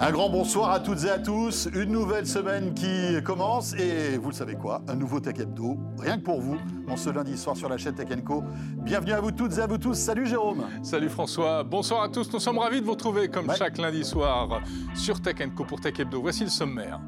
Un grand bonsoir à toutes et à tous. Une nouvelle semaine qui commence et vous le savez quoi, un nouveau Tech Hebdo, rien que pour vous, en ce lundi soir sur la chaîne Tech Co. Bienvenue à vous toutes et à vous tous. Salut Jérôme. Salut François. Bonsoir à tous. Nous sommes ravis de vous retrouver comme chaque lundi soir sur Tech Co pour Tech Hebdo. Voici le sommaire.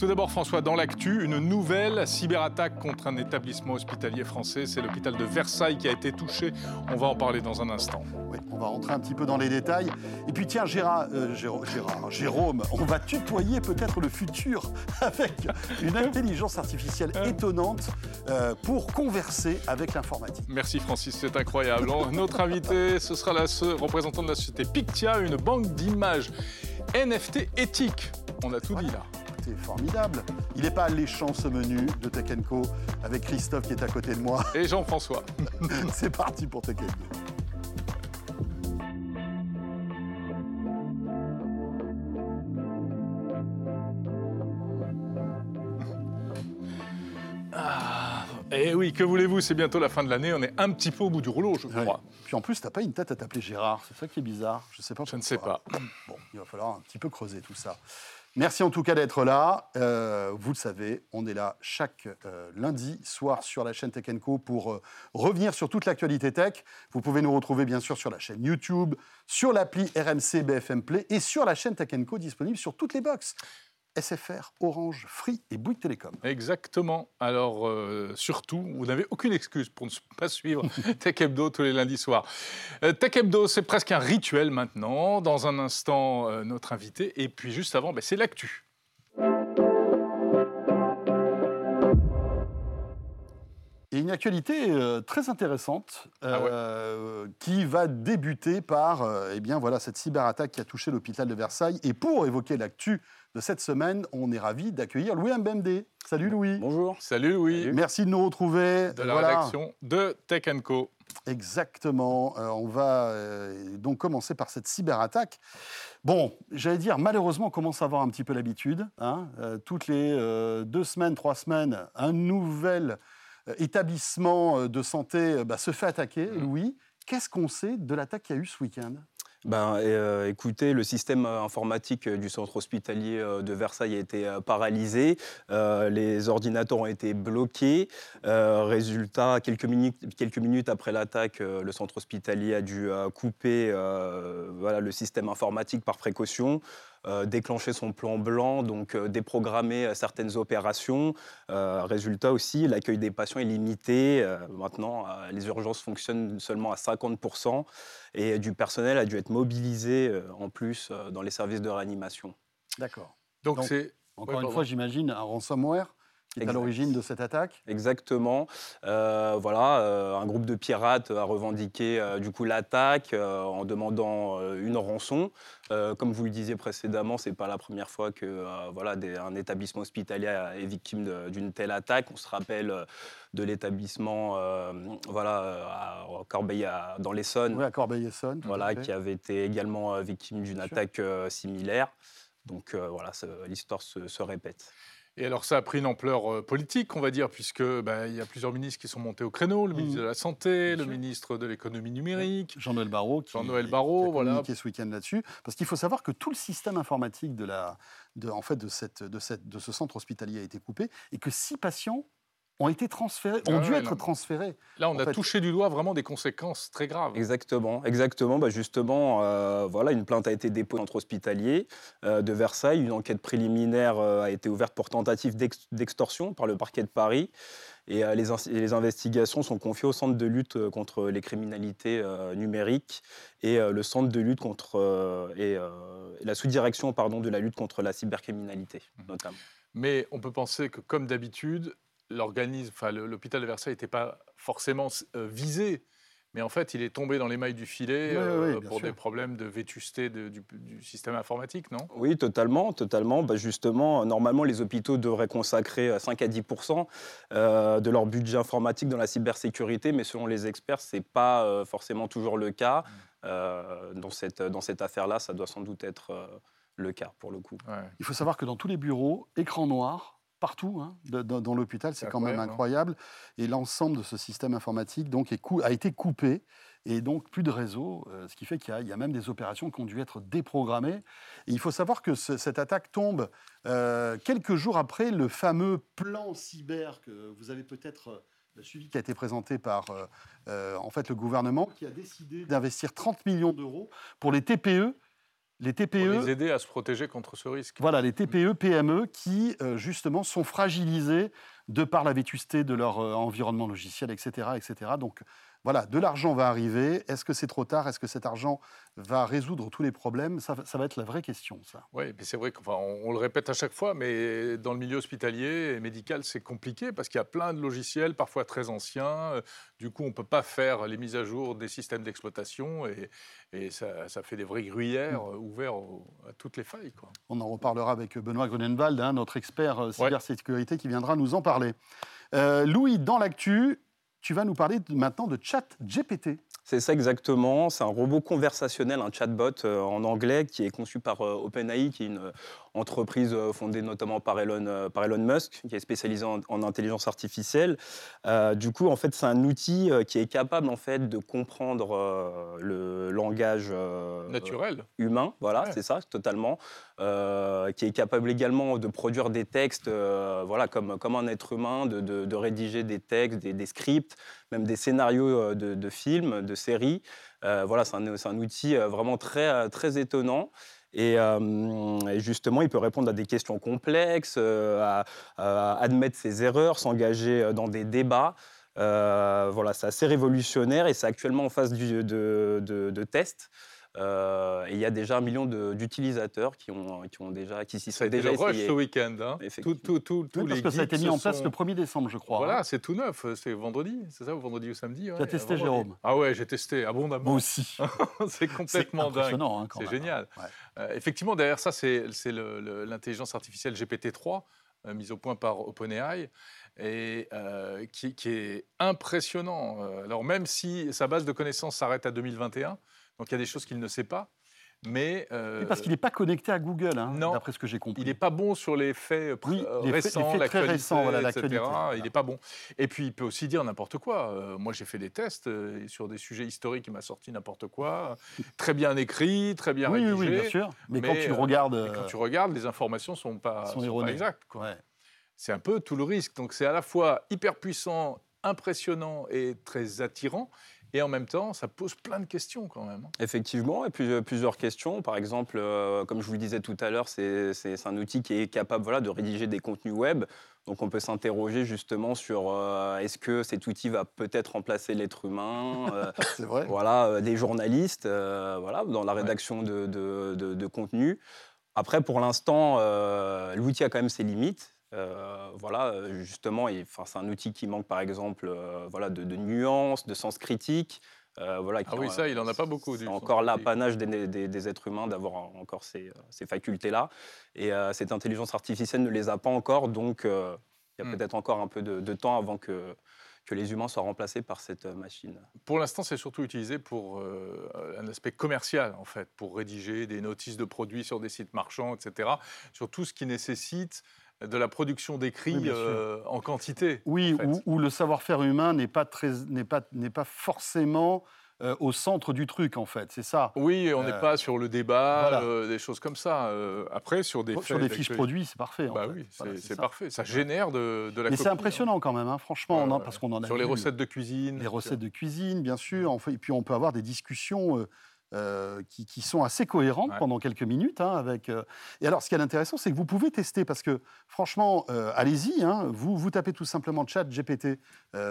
Tout d'abord, François, dans l'actu, une nouvelle cyberattaque contre un établissement hospitalier français. C'est l'hôpital de Versailles qui a été touché. On va en parler dans un instant. Oui, on va rentrer un petit peu dans les détails. Et puis tiens, Gérard, euh, Gérard, Jérôme, on va tutoyer peut-être le futur avec une intelligence artificielle étonnante euh, pour converser avec l'informatique. Merci Francis, c'est incroyable. Notre invité, ce sera la représentant de la société Pictia, une banque d'images NFT éthique. On a tout dit là formidable. Il n'est pas alléchant ce menu de Tech Co avec Christophe qui est à côté de moi. Et Jean-François. c'est parti pour Tech Ah, et eh oui, que voulez-vous, c'est bientôt la fin de l'année, on est un petit peu au bout du rouleau, je crois. Puis en plus, tu n'as pas une tête à t'appeler Gérard, c'est ça qui est bizarre. Je sais pas. Je ne sais pas. Bon, il va falloir un petit peu creuser tout ça. Merci en tout cas d'être là. Euh, vous le savez, on est là chaque euh, lundi soir sur la chaîne Tech Co pour euh, revenir sur toute l'actualité tech. Vous pouvez nous retrouver bien sûr sur la chaîne YouTube, sur l'appli RMC BFM Play et sur la chaîne Tech Co disponible sur toutes les box. SFR, Orange, Free et Bouygues Télécom. Exactement. Alors, euh, surtout, vous n'avez aucune excuse pour ne pas suivre Tech Hebdo tous les lundis soirs. Euh, Tech Hebdo, c'est presque un rituel maintenant. Dans un instant, euh, notre invité. Et puis, juste avant, ben, c'est l'actu. Une actualité très intéressante ah qui va débuter par eh bien, voilà, cette cyberattaque qui a touché l'hôpital de Versailles. Et pour évoquer l'actu de cette semaine, on est ravi d'accueillir Louis Mbemde. Salut Louis. Bonjour. Salut Louis. Merci de nous retrouver. De la rédaction de Tech Co. Exactement. Euh, on va euh, donc commencer par cette cyberattaque. Bon, j'allais dire, malheureusement, on commence à avoir un petit peu l'habitude. Hein. Euh, toutes les deux semaines, trois semaines, un nouvel établissement de santé bah, se fait attaquer. Mmh. Louis, qu'est-ce qu'on sait de l'attaque qu'il y a eu ce week-end? Ben, euh, écoutez, le système euh, informatique euh, du centre hospitalier de Versailles a été paralysé. les ordinateurs ont été bloqués. résultat, quelques minutes, quelques minutes après l'attaque, le centre hospitalier a dû couper voilà, le système informatique par précaution. Euh, déclencher son plan blanc, donc euh, déprogrammer euh, certaines opérations. résultat aussi, l'accueil des patients est limité. maintenant, les urgences fonctionnent seulement à 50% et du personnel a dû être mobilisé en plus dans les services de réanimation. D'accord. Donc, c'est encore une fois, j'imagine, un ransomware qui est à l'origine de cette attaque Exactement. Euh, voilà, euh, un groupe de pirates a revendiqué euh, du coup l'attaque en demandant une rançon. comme vous le disiez précédemment, c'est pas la première fois que voilà, un établissement hospitalier est victime d'une telle attaque. On se rappelle de l'établissement voilà, à Corbeil dans l'Essonne. Oui, à Corbeil-Essonne. Voilà, qui avait été également victime d'une attaque similaire. Donc voilà, l'histoire se répète. Et alors ça a pris une ampleur euh, politique, on va dire, puisque bah, il y a plusieurs ministres qui sont montés au créneau, le ministre mmh. de la Santé, le ministre de l'économie numérique, Jean-Noël Barrot, qui, Jean-Noël Barrot, voilà, ce week-end là-dessus, parce qu'il faut savoir que tout le système informatique de la, de, en fait, de, cette, de, cette, de ce centre hospitalier a été coupé, et que six patients ont été transférés, ont dû être transférés. Là, on a touché du doigt vraiment des conséquences très graves. Exactement, exactement. Bah justement, euh, voilà, une plainte a été déposée entre hospitalier euh, de Versailles. Une enquête préliminaire euh, a été ouverte pour tentative d'extorsion par le parquet de Paris. Et les, les, investigations sont confiées au Centre de lutte contre les criminalités numériques et le Centre de lutte contre et la sous-direction pardon de la lutte contre la cybercriminalité mmh. notamment. Mais on peut penser que, comme d'habitude, l'organisme, enfin, l'hôpital de Versailles n'était pas forcément euh, visé, mais en fait, il est tombé dans les mailles du filet euh, pour des problèmes de vétusté du, système informatique, non? Oui, totalement, totalement. Bah, justement, normalement, les hôpitaux devraient consacrer 5 euh, à 10% de leur budget informatique dans la cybersécurité, mais selon les experts, ce n'est pas forcément toujours le cas. Mmh. dans cette, dans cette affaire-là, ça doit sans doute être le cas, pour le coup. Il faut savoir que dans tous les bureaux, écran noir, partout hein, dans, l'hôpital, c'est quand même hein. incroyable. Et l'ensemble de ce système informatique donc, a été coupé. et donc plus de réseau, euh, ce qui fait qu'il y, a même des opérations qui ont dû être déprogrammées. Et il faut savoir que cette attaque tombe euh, quelques jours après le fameux plan cyber que vous avez peut-être suivi, qui a été présenté par en fait, le gouvernement, qui a décidé d'investir 30 millions d'euros pour les TPE les TPE. Pour les aider à se protéger contre ce risque. Voilà, les TPE, PME qui, justement, sont fragilisés de par la vétusté de leur environnement logiciel, etc. etc. Donc, voilà, de l'argent va arriver. Est-ce que c'est trop tard? Est-ce que cet argent va résoudre tous les problèmes? Ça, va être la vraie question, ça. Oui, mais c'est vrai qu'on on le répète à chaque fois, mais dans le milieu hospitalier et médical, c'est compliqué parce qu'il y a plein de logiciels, parfois très anciens. Du coup, on ne peut pas faire les mises à jour des systèmes d'exploitation et, ça, fait des vrais gruyères mm. ouverts à toutes les failles. Quoi. On en reparlera avec Benoît Grunenwald, hein, notre expert euh, cybersécurité, qui viendra nous en parler. Euh, Louis, dans l'actu, tu vas nous parler maintenant de chat GPT. C'est ça exactement. C'est un robot conversationnel, un chatbot euh, en anglais qui est conçu par euh, OpenAI, qui est une entreprise euh, fondée notamment par Elon, euh, par Elon Musk, qui est spécialisée en, intelligence artificielle. Euh, du coup, en fait, c'est un outil qui est capable en fait de comprendre le langage naturel humain. Voilà, c'est ça, totalement. qui est capable également de produire des textes, voilà, comme, comme un être humain, de, de, rédiger des textes, des, scripts, même des scénarios de, de films, de séries. voilà, c'est un, un, outil vraiment très, très étonnant. Et, justement, il peut répondre à des questions complexes, à, admettre ses erreurs, s'engager dans des débats. voilà, c'est assez révolutionnaire et c'est actuellement en phase de, de tests. Euh, il y a déjà un million d'utilisateurs qui ont, qui ont déjà qui s'y sont déjà rush ce week-end. Hein. Tout, tout, tout, parce que ça a été mis en place le 1er décembre, je crois. Voilà, hein. c'est tout neuf. C'est vendredi, c'est ça, vendredi ou samedi ouais, Tu as testé, Jérôme Ah ouais, j'ai testé abondamment. Moi aussi. c'est complètement dingue. Hein, c'est génial. Euh, effectivement, derrière ça, c'est l'intelligence artificielle GPT-3, euh, mise au point par OpenAI et qui, qui, est impressionnant. Alors même si sa base de connaissances s'arrête à 2021, donc il y a des choses qu'il ne sait pas. Mais euh, parce qu'il n'est pas connecté à Google, hein, d'après ce que j'ai compris. Il n'est pas bon sur les faits oui, récents, l'actualité, voilà, etc. Il n'est pas bon. Et puis il peut aussi dire n'importe quoi. Euh, moi j'ai fait des tests euh, sur des sujets historiques, il m'a sorti n'importe quoi, très bien écrit, très bien oui, rédigé. Oui, bien sûr. Mais, quand tu regardes, quand tu regardes, les informations sont pas, sont, sont pas exactes. C'est un peu tout le risque. Donc c'est à la fois hyper puissant, impressionnant et très attirant. Et en même temps, ça pose plein de questions quand même. Hein. Effectivement, et puis, plusieurs questions. Par exemple, euh, comme je vous le disais tout à l'heure, c'est un outil qui est capable voilà, de rédiger des contenus web. Donc on peut s'interroger justement sur euh, est-ce que cet outil va peut-être remplacer l'être humain euh, C'est vrai. Voilà, des journalistes voilà, dans la rédaction de, de, de, contenu. Après, pour l'instant, l'outil a quand même ses limites. Euh, voilà, euh, justement, c'est un outil qui manque par exemple euh, voilà, de, nuances, de sens critique. voilà, ah oui, ça, il n'en a pas beaucoup. C'est encore l'apanage des, des, êtres humains d'avoir encore ces, ces facultés-là. Et cette intelligence artificielle ne les a pas encore, donc il y a hmm. peut-être encore un peu de, temps avant que, que les humains soient remplacés par cette machine. Pour l'instant, c'est surtout utilisé pour un aspect commercial, en fait, pour rédiger des notices de produits sur des sites marchands, etc. Sur tout ce qui nécessite de la production d'écrits euh, en quantité. Oui, où, le savoir-faire humain n'est pas, très, pas, pas forcément euh, au centre du truc, en fait, c'est ça. Oui, on n'est euh, pas sur le débat, des choses comme ça. après, sur des, sur des fiches produits, c'est parfait. Bah oui, c'est parfait. Ça génère de, de la Mais c'est impressionnant quand même, hein, franchement, parce qu'on en a Sur les recettes de cuisine. Les recettes de cuisine, bien sûr. et puis on peut avoir des discussions euh, qui, sont assez cohérentes pendant quelques minutes. Hein, avec, euh, Et alors, ce qui est intéressant, c'est que vous pouvez tester, parce que franchement, euh, allez-y, hein, vous, vous tapez tout simplement chat GPT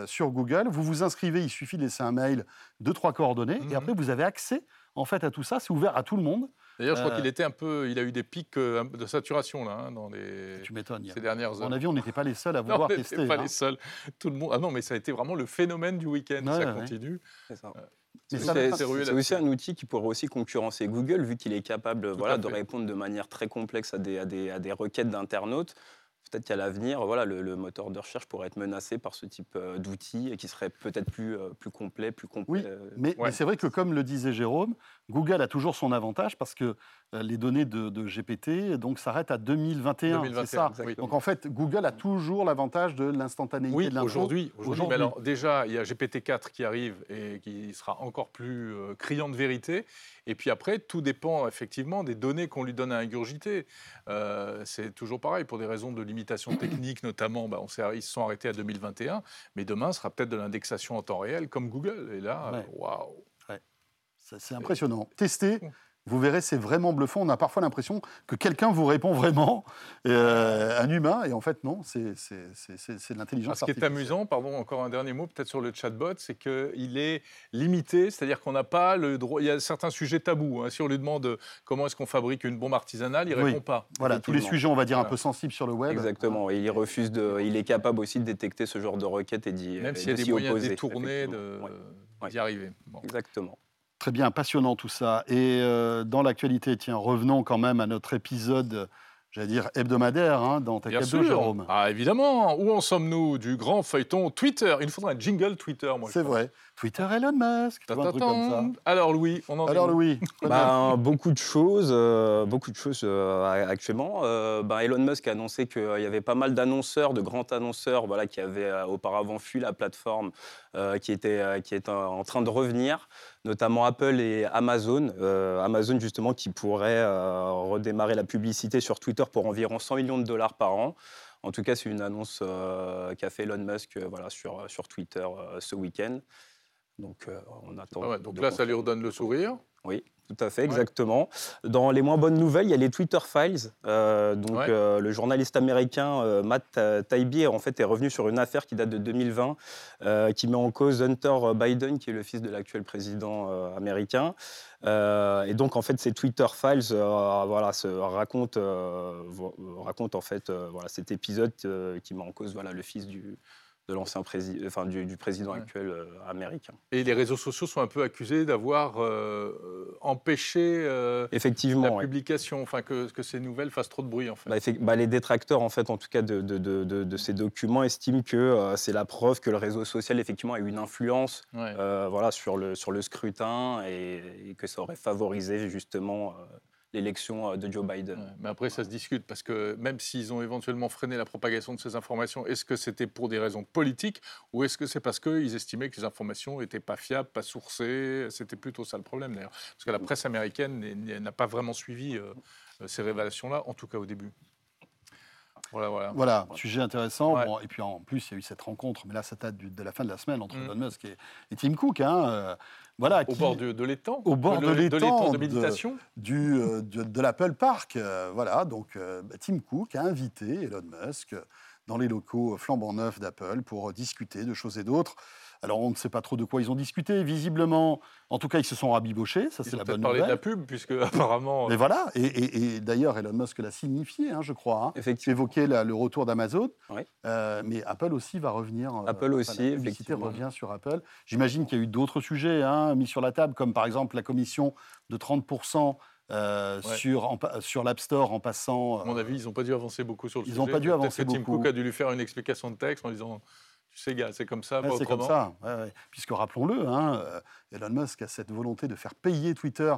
sur Google, vous vous inscrivez, il suffit de laisser un mail, deux, trois coordonnées, et mhm. après, vous avez accès en fait, à tout ça, c'est ouvert à tout le monde. D'ailleurs, je crois qu'il était un peu, il a eu des pics de saturation là, hein, dans les. Tu m'étonnes. Ces dernières heures. À mon avis, on n'était pas les seuls à vouloir tester. On n'était pas les seuls. Tout le monde. Ah non, mais ça a été vraiment le phénomène du week-end. ça continue. C'est ça. C'est aussi un outil qui pourrait aussi concurrencer Google, vu qu'il est capable voilà, de répondre de manière très complexe à des, à des, à des requêtes d'internautes. Peut-être qu'à l'avenir, voilà, le, moteur de recherche pourrait être menacé par ce type d'outils et qui serait peut-être plus, plus complet, plus complet. Oui, mais, mais c'est vrai que comme le disait Jérôme, Google a toujours son avantage parce que les données de, GPT donc s'arrêtent à 2021. c'est ça. Donc en fait, Google a toujours l'avantage de l'instantanéité oui, de l'info. Aujourd'hui, aujourd'hui. alors déjà, il y a GPT-4 qui arrive et qui sera encore plus criant de vérité. Et puis après, tout dépend effectivement des données qu'on lui donne à ingurgiter. Euh, c'est toujours pareil, pour des raisons de limitation technique notamment, bah, on ils se sont arrêtés à 2021, mais demain sera peut-être de l'indexation en temps réel comme Google. Et là, waouh. C'est impressionnant. Tester, vous verrez, c'est vraiment bluffant. On a parfois l'impression que quelqu'un vous répond vraiment, euh, un humain, et en fait, non, c'est de l'intelligence Ce qui est amusant, pardon, encore un dernier mot, peut-être sur le chatbot, c'est qu'il est limité, c'est-à-dire qu'on n'a pas le droit. Il y a certains sujets tabous. Hein. Si on lui demande comment est-ce qu'on fabrique une bombe artisanale, il ne répond pas. Voilà, tous les sujets, on va dire, un peu sensibles sur le web. Exactement. Et il refuse de. Il est capable aussi de détecter ce genre de requêtes et d'y Même s'il y a des moyens détournés d'y arriver. Exactement. Très bien, passionnant tout ça. Et euh, dans l'actualité, tiens, revenons quand même à notre épisode j'allais dire hebdomadaire hein, dans ta de Jérôme. Ah, évidemment. Où en sommes-nous du grand feuilleton Twitter? Il faudrait un jingle Twitter, moi. C'est vrai. Twitter Elon Musk, un truc comme ça. Alors Louis, on en Alors Louis, bah, beaucoup de choses, euh, beaucoup de choses euh, actuellement. Euh, bah, Elon Musk a annoncé qu'il y avait pas mal d'annonceurs, de grands annonceurs, voilà, qui avaient auparavant fui la plateforme, qui étaient qui est en train de revenir, notamment Apple et Amazon. Amazon justement qui pourrait redémarrer la publicité sur Twitter pour environ 100 millions de dollars par an. En tout cas, c'est une annonce qu'a fait Elon Musk voilà, sur, sur Twitter ce week-end. Donc, euh, on attend. Ah donc là, ça lui redonne le sourire. Oui, tout à fait, exactement. Dans les moins bonnes nouvelles, il y a les Twitter Files. Euh, donc, euh, le journaliste américain Matt Taibbi en fait est revenu sur une affaire qui date de 2020, qui met en cause Hunter Biden, qui est le fils de l'actuel président américain. et donc, en fait, ces Twitter Files, voilà, se racontent, racontent en fait, voilà, cet épisode qui met en cause, voilà, le fils du de l'ancien président, enfin du, président actuel euh, américain. Et les réseaux sociaux sont un peu accusés d'avoir euh, empêché euh, Effectivement, la publication, enfin que, que, ces nouvelles fassent trop de bruit en fait. Bah, bah, les détracteurs en fait, en tout cas de, de, de, de ces documents, estiment que c'est la preuve que le réseau social effectivement a eu une influence, voilà, sur le sur le scrutin et, et, que ça aurait favorisé justement l'élection euh, de Joe Biden. mais après, ça se discute parce que même s'ils ont éventuellement freiné la propagation de ces informations, est-ce que c'était pour des raisons politiques ou est-ce que c'est parce qu'ils estimaient que ces informations n'étaient pas fiables, pas sourcées C'était plutôt ça le problème d'ailleurs. Parce que la presse américaine n'a pas vraiment suivi euh, ces révélations-là, en tout cas au début. Voilà, voilà. voilà, sujet intéressant. et puis en plus, il y a eu cette rencontre, mais là, ça date de la fin de la semaine entre mm. Elon Musk et, Tim Cook. Hein, euh, voilà, au bord de, l'étang Au bord de, l'étang de, méditation du, euh, de, l'Apple Park. Euh, voilà, donc bah, Tim Cook a invité Elon Musk dans les locaux flambant neufs d'Apple pour discuter de choses et d'autres. Alors, on ne sait pas trop de quoi ils ont discuté. Visiblement, en tout cas, ils se sont rabibochés. Ça, c'est la bonne nouvelle. parlé de la pub, puisque apparemment. Mais voilà. Et, d'ailleurs, Elon Musk l'a signifié, hein, je crois. Hein. Effectivement. évoqué le retour d'Amazon. Euh, mais Apple aussi va revenir. Euh, Apple aussi. La publicité revient sur Apple. J'imagine qu'il y a eu d'autres sujets hein, mis sur la table, comme par exemple la commission de 30 euh, sur, sur l'App Store en passant. À mon avis, ils n'ont pas dû avancer beaucoup sur le ils sujet. Ils n'ont pas dû avancer beaucoup. Tim Cook a dû lui faire une explication de texte en disant tu sais, gars, c'est comme ça, C'est comme ça, puisque rappelons-le, hein, euh, Elon Musk a cette volonté de faire payer Twitter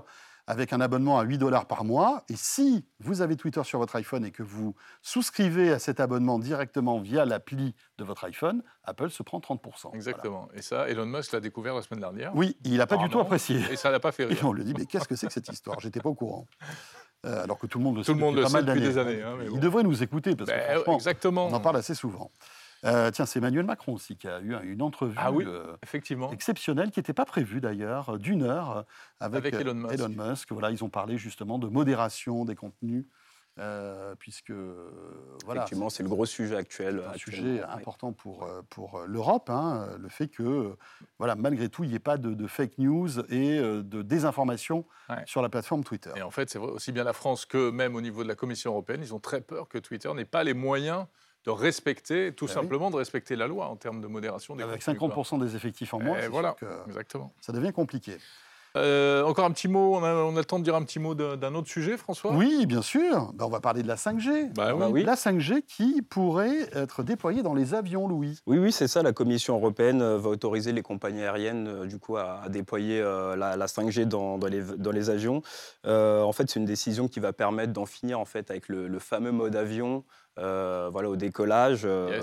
avec un abonnement à 8 dollars par mois. Et si vous avez Twitter sur votre iPhone et que vous souscrivez à cet abonnement directement via l'appli de votre iPhone, Apple se prend 30%. Exactement. Et ça, Elon Musk l'a découvert la semaine dernière. Oui, il n'a pas du tout apprécié. Et ça l'a pas fait rire. Et on lui dit, mais qu'est-ce que c'est que cette histoire? J'étais pas au courant. Euh, alors que tout le monde le sait, tout le monde depuis, le pas mal des années. Hein, il devrait nous écouter parce que ben, franchement, exactement. on en parle assez souvent. Euh, tiens, c'est Emmanuel Macron aussi qui a eu une entrevue ah euh, effectivement. exceptionnelle qui n'était pas prévue d'ailleurs, d'une heure avec, Elon Musk. Voilà, ils ont parlé justement de modération des contenus. puisque voilà, effectivement, c'est le gros sujet actuel. Un sujet important pour, pour l'Europe, hein, le fait que voilà, malgré tout, il n'y ait pas de, fake news et de désinformation sur la plateforme Twitter. Et en fait, c'est aussi bien la France que même au niveau de la Commission européenne, ils ont très peur que Twitter n'ait pas les moyens de respecter, tout bah simplement de respecter la loi en termes de modération des Avec 50% des effectifs en moins, voilà, exactement. ça devient compliqué. Euh, encore un petit mot, on a, on a, le temps de dire un petit mot d'un autre sujet, François? Oui, bien sûr. Ben, on va parler de la 5G. Bah, bah oui. La 5G qui pourrait être déployée dans les avions, Louis. Oui, oui, c'est ça. La Commission européenne va autoriser les compagnies aériennes du coup, à, à déployer euh, la, la, 5G dans, dans, les, dans les avions. Euh, en fait, c'est une décision qui va permettre d'en finir en fait, avec le, le fameux mode avion euh, voilà, au décollage, euh,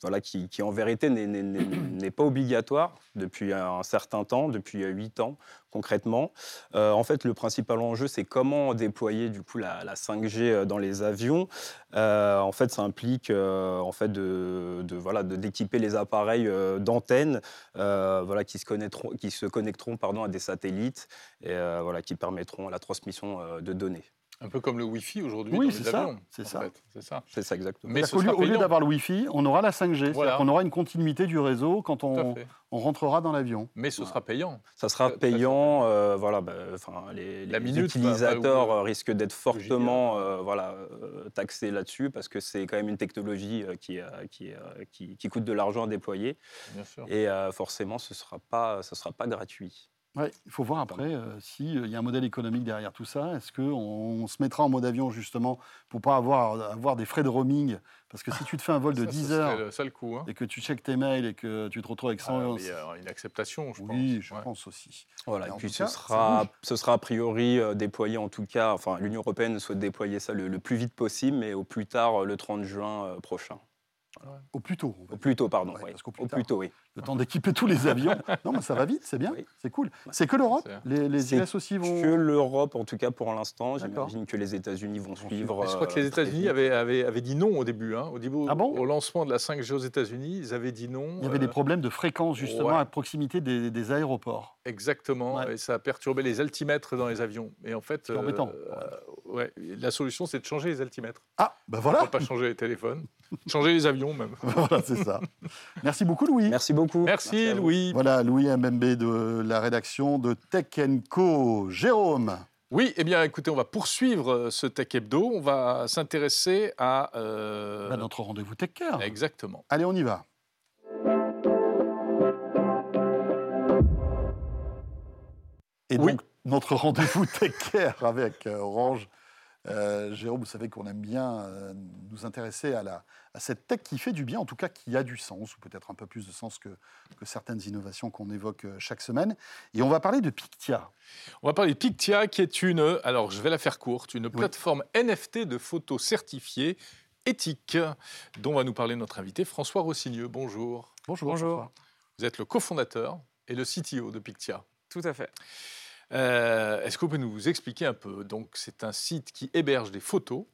voilà, qui, qui, en vérité n'est- pas obligatoire depuis un certain temps, depuis huit ans concrètement. Euh, en fait, le principal enjeu, c'est comment déployer du coup la, la 5G dans les avions. En fait, ça implique en fait de, de, voilà de- d'équiper les appareils d'antennes voilà qui se connecteront qui se connecteront pardon à des satellites et voilà qui permettront la transmission de données. Un peu comme le Wi-Fi aujourd'hui Oui, c'est ça, c'est ça. C'est ça. C'est ça exactement. Mais lieu, au lieu d'avoir le Wi-Fi, on aura la 5G. C'est-à-dire Voilà. qu'on aura une continuité du réseau quand on, on rentrera dans l'avion. Mais ce sera payant. Ça sera payant, euh, voilà, bah, les, les minute, utilisateurs bah, bah, euh, risquent d'être fortement euh, voilà, taxés là-dessus parce que c'est quand même une technologie euh, qui, euh, qui, euh, qui, qui coûte de l'argent à déployer Bien sûr. et euh, forcément ce ne sera, pas- ce sera pas gratuit. Ouais, il faut voir après s'il y a un modèle économique derrière tout ça. Est-ce qu'on on se mettra en mode avion justement pour pas avoir, avoir des frais de roaming? Parce que si tu te fais un vol de Ça, ce 10 serait heures le- coup. Hein. et que tu checkes tes mails et que tu te retrouves avec 100 Ah, euros. mais il y a une acceptation, je oui, pense. je Ouais. pense aussi. Voilà, Et puis ce, cas, sera, ce sera a priori euh, déployé en tout cas, enfin l'Union européenne souhaite déployer ça le, le plus vite possible, mais au plus tard euh, le 30 juin euh, Au plus tôt. Au plus tôt, pardon. Ouais, oui. parce qu'au plus Au tard. plus tôt, oui. Le temps d'équiper tous les avions. non, mais ça va vite, c'est bien, Oui. c'est cool. C'est que l'Europe Les, les US aussi vont. Que l'Europe, en tout cas pour l'instant. J'imagine que les États-Unis vont suivre. je crois que euh, les États-Unis avaient, avaient, avaient dit non au début. Hein. Au, début Ah bon au lancement de la 5G aux États-Unis, ils avaient dit non. Il y avait des euh, problèmes de fréquence justement ouais. à proximité des, des aéroports. Exactement, Ouais. et ça a perturbé les altimètres dans les avions. Et en fait, C'est embêtant. euh, ouais, la solution, c'est de changer les altimètres. Ah, ben On voilà, va pas changer les téléphones, changer les avions même. voilà c'est ça. Merci beaucoup Louis. Merci beaucoup. Merci. Louis. Voilà, Louis Mbembe de la rédaction de Tech Co. Jérôme, Oui, eh bien, écoutez, on va poursuivre euh, ce Tech Hebdo. On va s'intéresser à. euh, bah, notre rendez-vous Tech Care. Exactement. Allez, on y va. Et Oui. donc, notre rendez-vous Tech Care avec euh, Orange. Euh, Jérôme, vous savez qu'on aime bien euh, nous intéresser à, la, à cette tech qui fait du bien, en tout cas qui a du sens, ou peut-être un peu plus de sens que, que certaines innovations qu'on évoque euh, chaque semaine. Et on va parler de Pictia. On va parler de Pictia, qui est une, alors je vais la faire courte, une plateforme NFT de photos certifiées éthiques, dont va nous parler notre invité François Rossigneux. Bonjour. Bonjour. Bonjour. Vous êtes le cofondateur et le CTO de Pictia. Tout à fait. Euh, Est-ce que vous pouvez nous expliquer un peu? Donc, c'est un site qui héberge des photos.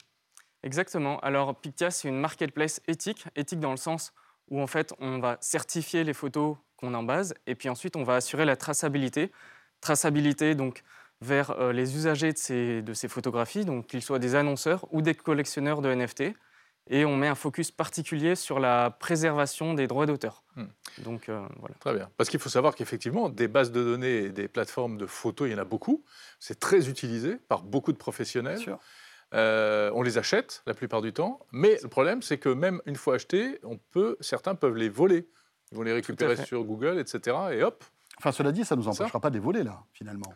Exactement. Alors, Pictia, c'est une marketplace éthique. Éthique dans le sens où, en fait, on va certifier les photos qu'on en base et puis ensuite, on va assurer la traçabilité. Traçabilité, donc, vers euh, les usagers de ces, de ces photographies, donc qu'ils soient des annonceurs ou des collectionneurs de NFT. Et on met un focus particulier sur la préservation des droits d'auteur. Hmm. Donc, euh, voilà. Très bien. Parce qu'il faut savoir qu'effectivement, des bases de données et des plateformes de photos, il y en a beaucoup. C'est très utilisé par beaucoup de professionnels. Bien sûr. Euh, on les achète la plupart du temps, mais le problème, c'est que même une fois achetés, on peut, certains peuvent les voler. Ils vont les récupérer sur Google, etc. Et hop, Enfin, cela dit, ça ne nous Ça empêchera pas de les voler, là, finalement.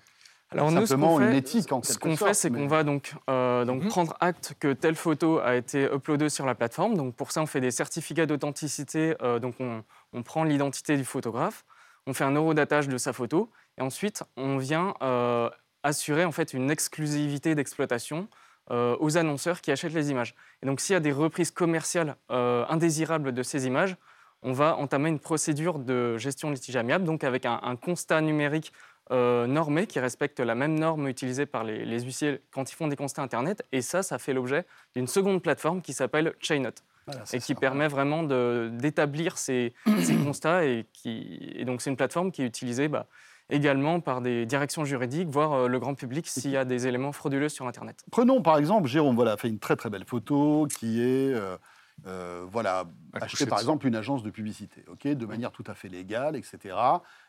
Alors nous, ce Simplement qu'on une fait- éthique, en Ce qu'on fait, c'est mais- qu'on va donc, euh, donc Mhm. prendre acte que telle photo a été uploadée sur la plateforme. Donc pour ça, on fait des certificats d'authenticité. euh, donc on, on prend l'identité du photographe, on fait un eurodatage de sa photo, et ensuite on vient euh, assurer en fait une exclusivité d'exploitation euh, aux annonceurs qui achètent les images. Et donc s'il y a des reprises commerciales euh, indésirables de ces images, on va entamer une procédure de gestion litige amiable, donc avec un, un constat numérique euh, normé qui respecte la même norme utilisée par les, les huissiers quand ils font des constats Internet. Et ça, ça fait l'objet d'une seconde plateforme qui s'appelle Chainot Voilà, et qui ça. permet vraiment d'établir ces, ces constats. Et, qui, et donc, c'est une plateforme qui est utilisée bah, également par des directions juridiques, voire euh, le grand public s'il y a des éléments frauduleux sur Internet. Prenons par exemple, Jérôme voilà, fait une très très belle photo qui est euh, euh, voilà, achetée par exemple une agence de publicité, ok, de manière tout à fait légale, etc.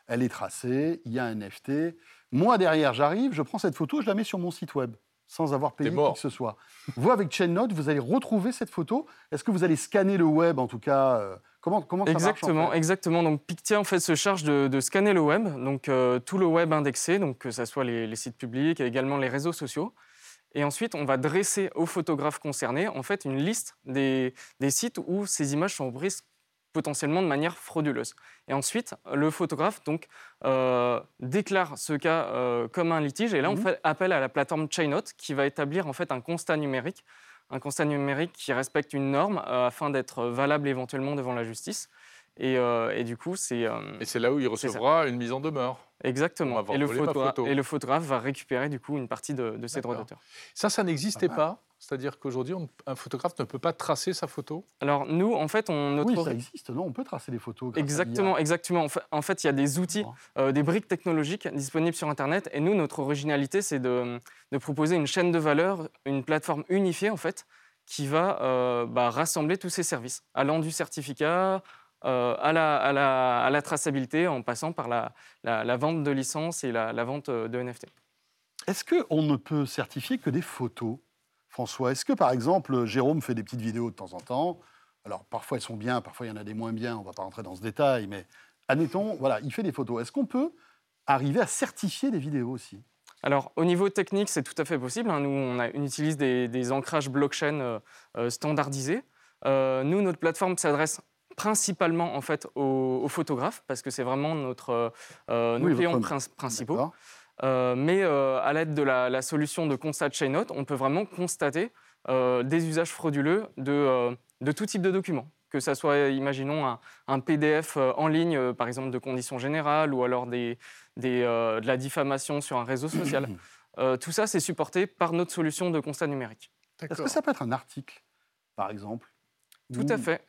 Elle est tracée, il y a un NFT. Moi derrière, j'arrive, je prends cette photo, je la mets sur mon site web sans avoir payé qui que ce soit. Vous, avec ChainNote, vous allez retrouver cette photo. Est-ce que vous allez scanner le web, en tout cas, euh, Comment, comment ça exactement, marche en fait exactement. Donc Pictia en fait se charge de, de scanner le web, donc euh, tout le web indexé, donc que ce soit les, les sites publics et également les réseaux sociaux. Et ensuite, on va dresser aux photographes concernés en fait une liste des, des sites où ces images sont prises potentiellement de manière frauduleuse. Et ensuite, le photographe donc euh, déclare ce cas euh, comme un litige. Et là, on Mhm. fait appel à la plateforme Chainnote qui va établir en fait un constat numérique, un constat numérique qui respecte une norme euh, afin d'être valable éventuellement devant la justice. Et, euh, et du coup, c'est euh, Et c'est là où il recevra une mise en demeure. On exactement. Et le, photo. et le photographe va récupérer du coup une partie de, de ses droits d'auteur. Ça, ça n'existait Pas pas. C'est-à-dire qu'aujourd'hui, un photographe ne peut pas tracer sa photo. Alors nous, en fait, on notre Oui, ça existe, non On peut tracer des photos. grâce à Exactement, exactement. En fait- En fait, il y a des outils, euh, des briques technologiques disponibles sur Internet. Et nous, notre originalité, c'est de, de proposer une chaîne de valeur, une plateforme unifiée, en fait, qui va euh, bah, rassembler tous ces services, allant du certificat euh, à, la, à, la, à la traçabilité, en passant par la, vente de licences et la, vente euh, de NFT. Est-ce qu'on ne peut certifier que des photos, François? Est-ce que, par exemple, Jérôme fait des petites vidéos de temps en temps? Alors, parfois, elles sont bien, parfois, il y en a des moins bien, on ne va pas rentrer dans ce détail, mais admettons, voilà, il fait des photos. Est-ce qu'on peut arriver à certifier des vidéos aussi? Alors, au niveau technique, c'est tout à fait possible. hein. Nous, on, a- on utilise des, des ancrages blockchain euh, standardisés. Euh, nous, notre plateforme s'adresse principalement en fait aux, aux photographes parce que c'est vraiment notre, euh, nos Oui, clients prin- principaux. Euh, mais euh, à l'aide de la, la solution de constat de Chainnote, on peut vraiment constater euh, des usages frauduleux de, euh, de tout type de documents. Que ça soit, imaginons, un, un PDF euh, en ligne, euh, par exemple, de conditions générales, ou alors des, des, euh, de la diffamation sur un réseau social. Euh, tout ça, c'est supporté par notre solution de constat numérique. Est-ce que ça peut être un article, par exemple Tout à fait.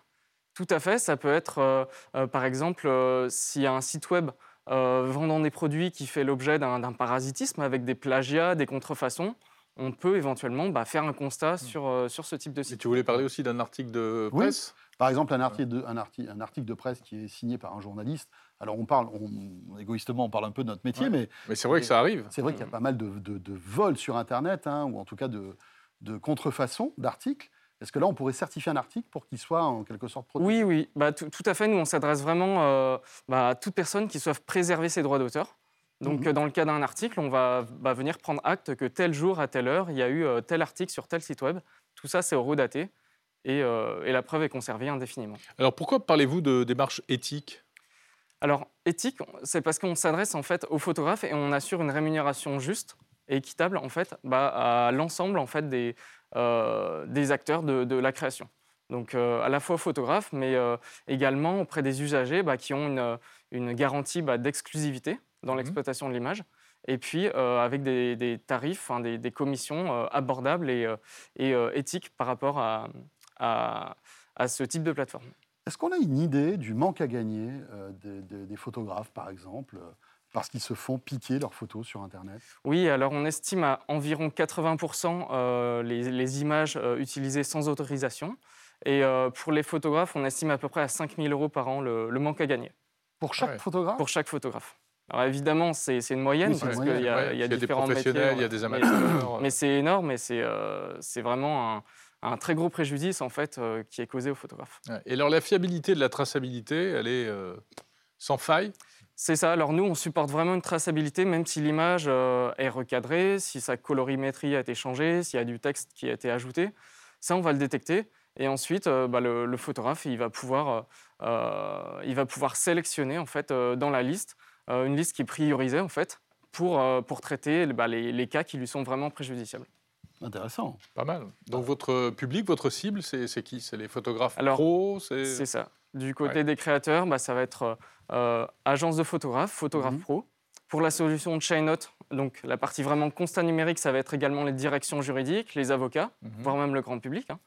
Tout à fait. Ça peut être, euh, euh, par exemple, euh, s'il y a un site web euh, vendant des produits qui fait l'objet d'un parasitisme avec des plagiats, des contrefaçons, on peut éventuellement bah, faire un constat sur, euh, sur ce type de Et site. tu voulais parler aussi d'un article de Oui. presse? Par exemple, un article, de, un, arti- un article de presse qui est signé par un journaliste. Alors, on parle, on- égoïstement, on parle un peu de notre métier, Ouais. mais Mais c'est vrai que ça arrive. c'est vrai qu'il y a pas mal de, de- de vols sur Internet, hein, ou en tout cas de, de contrefaçons d'articles. Est-ce que là, on pourrait certifier un article pour qu'il soit en quelque sorte protégé Oui, oui, bah, tout, tout à fait. Nous, on s'adresse vraiment euh, bah, à toute personne qui souhaite préserver ses droits d'auteur. Donc, Mhm. euh, dans le cas d'un article, on va bah, venir prendre acte que tel jour, à telle heure, il y a eu euh, tel article sur tel site web. Tout ça, c'est horodaté et, euh, et la preuve est conservée indéfiniment. Alors pourquoi parlez-vous de démarche éthique? Alors, éthique, c'est parce qu'on s'adresse en fait aux photographes et on assure une rémunération juste et équitable en fait bah, à l'ensemble en fait des, des acteurs de, de la création. Donc, euh, à la fois aux photographes, mais euh, également auprès des usagers bah, qui ont une, une garantie bah, d'exclusivité dans Mhm. l'exploitation de l'image. Et puis, euh, avec des, des tarifs, hein, des, des commissions euh, abordables et, euh, et, euh, éthiques par rapport à, à- à ce type de plateforme. Est-ce qu'on a une idée du manque à gagner euh, des, des- des photographes, par exemple, euh, parce qu'ils se font piquer leurs photos sur Internet Oui, alors on estime à environ 80% euh, les, les images euh, utilisées sans autorisation. Et euh, pour les photographes, on estime à peu près à 5 000 euros par an le, le manque à gagner Pour chaque Ouais. photographe? Pour chaque photographe. Alors évidemment, c'est une moyenne Oui, parce qu'il y Ouais, il y a des différents métiers. professionnels, il y a des amateurs. Mais c'est énorme et c'est euh, vraiment un, un très gros préjudice en fait euh, qui est causé aux photographes. Et alors la fiabilité de la traçabilité, elle est euh, sans faille? C'est ça. Alors nous, on supporte vraiment une traçabilité, même si l'image euh, est recadrée, si sa colorimétrie a été changée, s'il y a du texte qui a été ajouté. Ça, on va le détecter. Et ensuite, euh, bah, le, le photographe, il va pouvoir, euh, il va pouvoir sélectionner en fait euh, dans la liste euh, une liste qui est priorisée en fait pour, euh, pour traiter bah, les, les cas qui lui sont vraiment préjudiciables. Intéressant. Pas mal. Donc votre public, votre cible, c'est qui? C'est les photographes Alors, pros C'est ça. Du côté Ouais. des créateurs, bah, ça va être euh, agence de photographes, photographe Mhm. pro. Pour la solution de Chainnote, donc la partie vraiment constat numérique, ça va être également les directions juridiques, les avocats, Mhm. voire même le grand public. hein.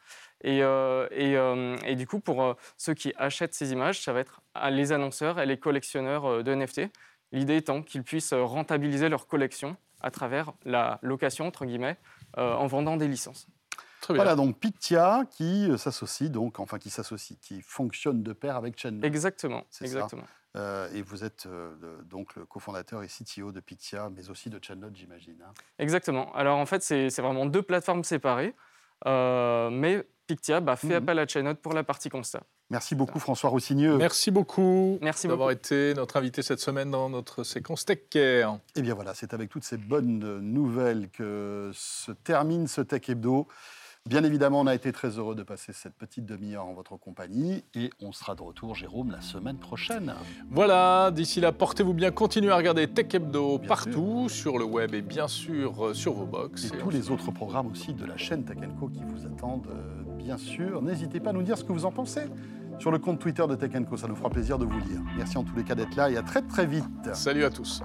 Et, euh, et, euh, et du coup, pour euh, ceux qui achètent ces images, ça va être ah, les annonceurs et les collectionneurs euh, de NFT. L'idée étant qu'ils puissent euh, rentabiliser leur collection à travers la location, entre guillemets, euh, en vendant des licences. Très bien. Voilà donc Pictia qui euh, s'associe donc, enfin qui s'associe, qui fonctionne de pair avec Chainnote. Exactement, C'est ça. exactement. Euh, et vous êtes euh, le- donc le cofondateur et CTO de Pictia, mais aussi de Chainnote, j'imagine. hein. Exactement. Alors en fait, c'est c'est vraiment deux plateformes séparées, euh, mais Pictia a fait Mhm. appel à Chainode pour la partie constat. Merci beaucoup François Rossigneux. Merci beaucoup Merci d'avoir été notre invité cette semaine dans notre séquence Tech Care. Et Eh bien voilà, c'est avec toutes ces bonnes nouvelles que se termine ce Tech Hebdo. Bien évidemment, on a été très heureux de passer cette petite demi-heure en votre compagnie et on sera de retour, Jérôme, la semaine prochaine. Voilà, d'ici là, portez-vous bien, continuez à regarder Tech Hebdo Bien partout, sur le web et bien sûr euh, sur vos box. Et Et tous les autres programmes aussi de la chaîne Tech Co qui vous attendent, euh, bien sûr. N'hésitez pas à nous dire ce que vous en pensez sur le compte Twitter de Tech Co. Ça nous fera plaisir de vous lire. Merci en tous les cas d'être là et à très très vite. Salut à tous.